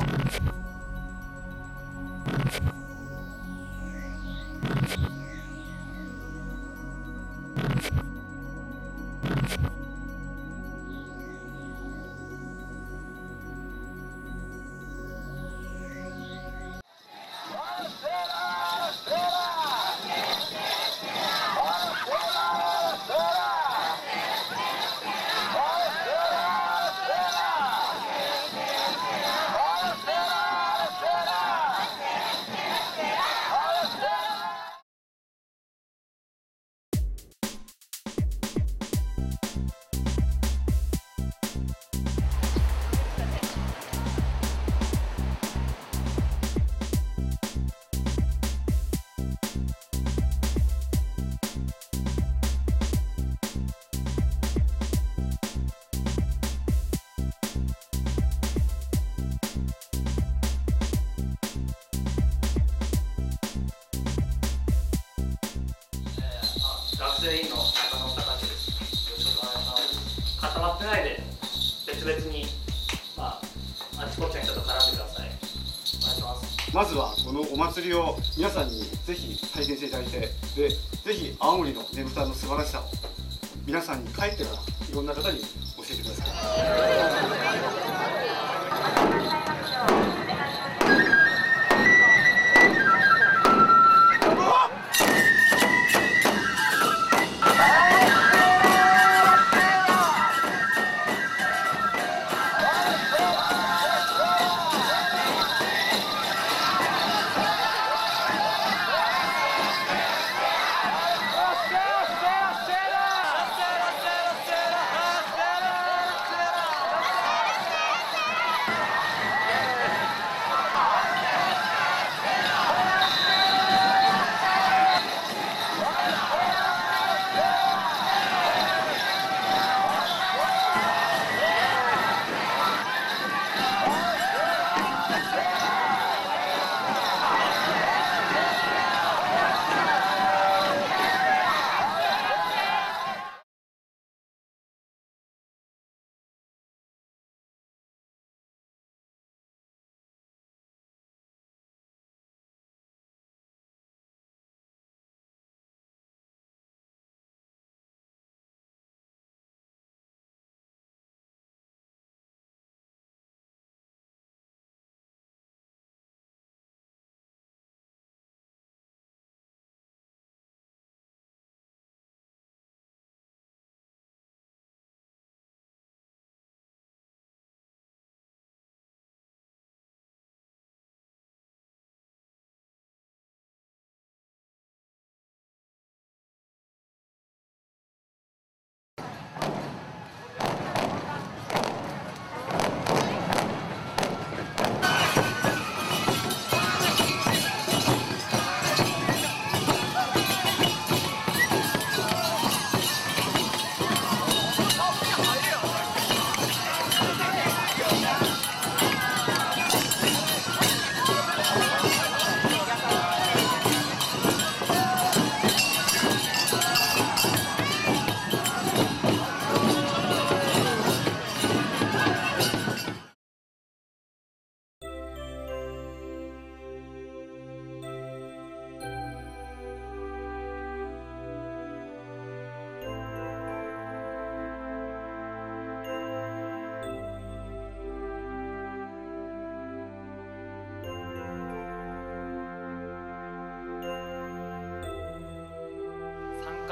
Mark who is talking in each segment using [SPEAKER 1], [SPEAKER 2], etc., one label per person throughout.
[SPEAKER 1] Oh. 全員の仲の方たちですよろしくお願いします固まってないで別々にまああちこちの人と絡んでくださいお願いします。
[SPEAKER 2] まずはこのお祭りを皆さんにぜひ体験していただいてでぜひ青森のねぶたの素晴らしさを皆さんに帰ってからいろんな方に教えてください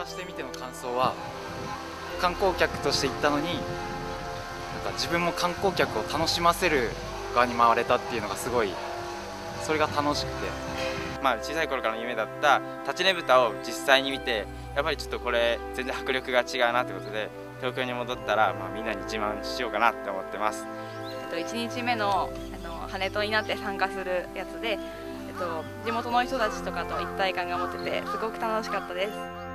[SPEAKER 3] 参加してみての感想は観光客として行ったのになんか自分も観光客を楽しませる側に回れたっていうのがすごいそれが楽しくて
[SPEAKER 4] まあ、小さい頃からの夢だった立ちねぶたを実際に見てやっぱりちょっとこれ全然迫力が違うなってことで東京に戻ったら、まあ、みんなに自慢しようかなって思ってます
[SPEAKER 5] えっと、1日目のあの羽とになって参加するやつで、えっと、地元の人たちとかと一体感が持ててすごく楽しかったです。